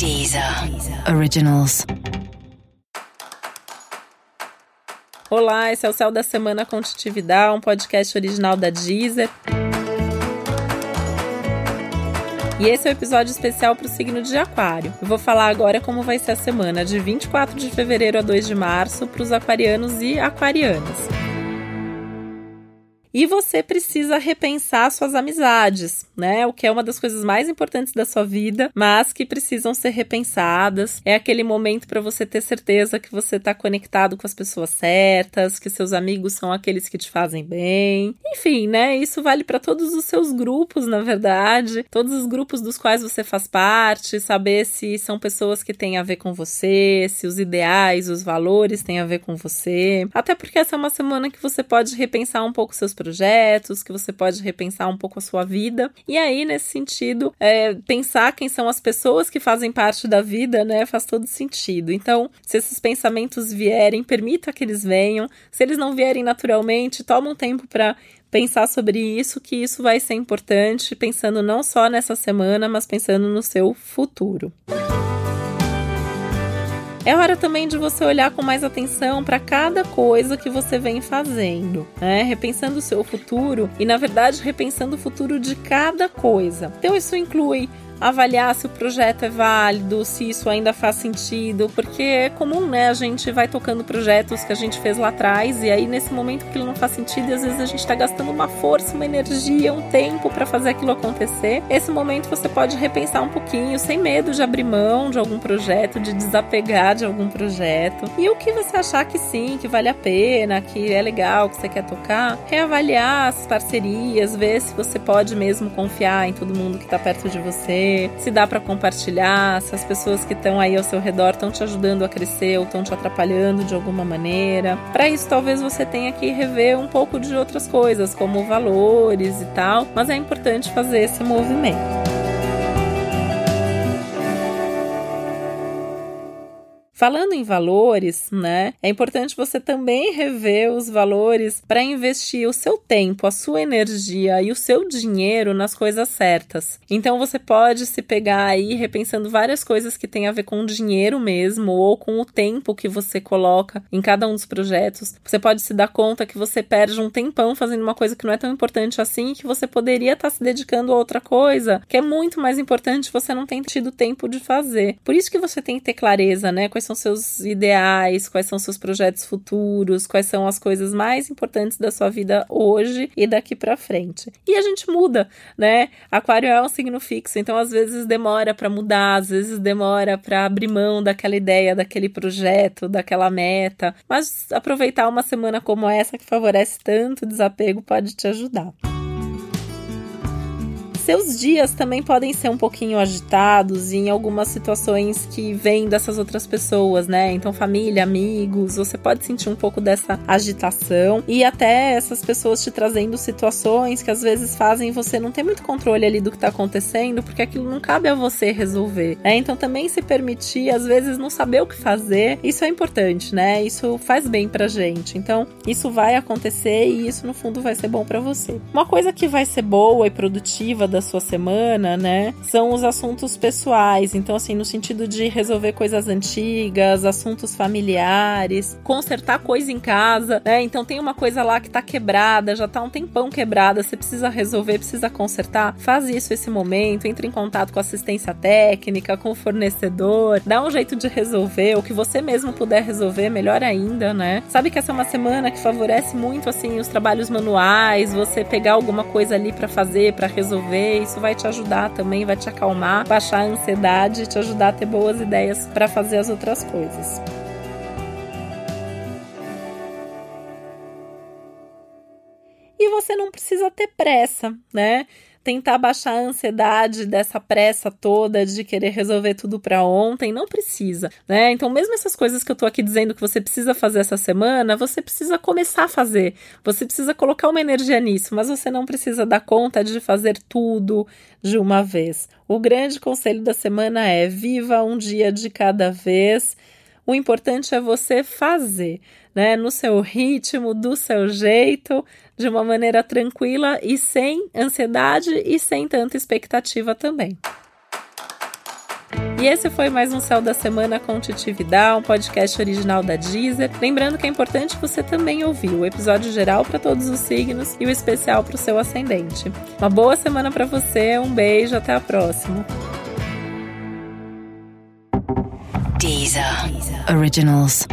Deezer Originals. Olá, esse é o Céu da Semana Contitividade, um podcast original da Deezer. E esse é o um episódio especial para o signo de Aquário. Eu vou falar agora como vai ser a semana de 24 de fevereiro a 2 de março para os aquarianos e aquarianas. E você precisa repensar suas amizades, né? O que é uma das coisas mais importantes da sua vida, mas que precisam ser repensadas. É aquele momento para você ter certeza que você está conectado com as pessoas certas, que seus amigos são aqueles que te fazem bem. Enfim, né? Isso vale para todos os seus grupos, na verdade, todos os grupos dos quais você faz parte, saber se são pessoas que têm a ver com você, se os ideais, os valores têm a ver com você. Até porque essa é uma semana que você pode repensar um pouco seus projetos, que você pode repensar um pouco a sua vida. E aí, nesse sentido, é, pensar quem são as pessoas que fazem parte da vida, né, faz todo sentido. Então, se esses pensamentos vierem, permita que eles venham. Se eles não vierem naturalmente, toma um tempo para pensar sobre isso, que isso vai ser importante, pensando não só nessa semana, mas pensando no seu futuro. É hora também de você olhar com mais atenção para cada coisa que você vem fazendo, né? repensando o seu futuro e, na verdade, repensando o futuro de cada coisa. Então, isso inclui avaliar se o projeto é válido, se isso ainda faz sentido, porque é comum, né? A gente vai tocando projetos que a gente fez lá atrás e aí nesse momento aquilo não faz sentido e às vezes a gente está gastando uma força, uma energia, um tempo para fazer aquilo acontecer. Esse momento você pode repensar um pouquinho, sem medo de abrir mão de algum projeto, de desapegar de algum projeto. E o que você achar que sim, que vale a pena, que é legal, que você quer tocar, reavaliar as parcerias, ver se você pode mesmo confiar em todo mundo que está perto de você se dá para compartilhar, se as pessoas que estão aí ao seu redor estão te ajudando a crescer ou estão te atrapalhando de alguma maneira. Para isso, talvez você tenha que rever um pouco de outras coisas, como valores e tal, mas é importante fazer esse movimento. Falando em valores, né? É importante você também rever os valores para investir o seu tempo, a sua energia e o seu dinheiro nas coisas certas. Então você pode se pegar aí repensando várias coisas que têm a ver com o dinheiro mesmo ou com o tempo que você coloca em cada um dos projetos. Você pode se dar conta que você perde um tempão fazendo uma coisa que não é tão importante assim, que você poderia estar tá se dedicando a outra coisa, que é muito mais importante, você não tem tido tempo de fazer. Por isso que você tem que ter clareza, né? Quais são seus ideais, quais são seus projetos futuros, quais são as coisas mais importantes da sua vida hoje e daqui para frente. E a gente muda, né? Aquário é um signo fixo, então às vezes demora para mudar, às vezes demora para abrir mão daquela ideia, daquele projeto, daquela meta. Mas aproveitar uma semana como essa que favorece tanto desapego pode te ajudar seus dias também podem ser um pouquinho agitados em algumas situações que vêm dessas outras pessoas, né? Então, família, amigos, você pode sentir um pouco dessa agitação e até essas pessoas te trazendo situações que às vezes fazem você não ter muito controle ali do que tá acontecendo, porque aquilo não cabe a você resolver, né? Então, também se permitir, às vezes, não saber o que fazer, isso é importante, né? Isso faz bem pra gente. Então, isso vai acontecer e isso, no fundo, vai ser bom para você. Uma coisa que vai ser boa e produtiva da sua semana, né? São os assuntos pessoais. Então, assim, no sentido de resolver coisas antigas, assuntos familiares, consertar coisa em casa, né? Então, tem uma coisa lá que tá quebrada, já tá um tempão quebrada, você precisa resolver, precisa consertar. Faz isso esse momento, entre em contato com assistência técnica, com o fornecedor, dá um jeito de resolver, o que você mesmo puder resolver, melhor ainda, né? Sabe que essa é uma semana que favorece muito, assim, os trabalhos manuais, você pegar alguma coisa ali para fazer, para resolver isso vai te ajudar também, vai te acalmar, baixar a ansiedade, te ajudar a ter boas ideias para fazer as outras coisas. E você não precisa ter pressa, né? Tentar baixar a ansiedade dessa pressa toda de querer resolver tudo para ontem, não precisa, né? Então, mesmo essas coisas que eu tô aqui dizendo que você precisa fazer essa semana, você precisa começar a fazer. Você precisa colocar uma energia nisso, mas você não precisa dar conta de fazer tudo de uma vez. O grande conselho da semana é: viva um dia de cada vez. O importante é você fazer, né? No seu ritmo, do seu jeito, de uma maneira tranquila e sem ansiedade e sem tanta expectativa também. E esse foi mais um Céu da Semana com Titividade, um podcast original da Deezer. Lembrando que é importante você também ouvir o episódio geral para todos os signos e o especial para o seu ascendente. Uma boa semana para você, um beijo, até a próxima. Deezer. Originals.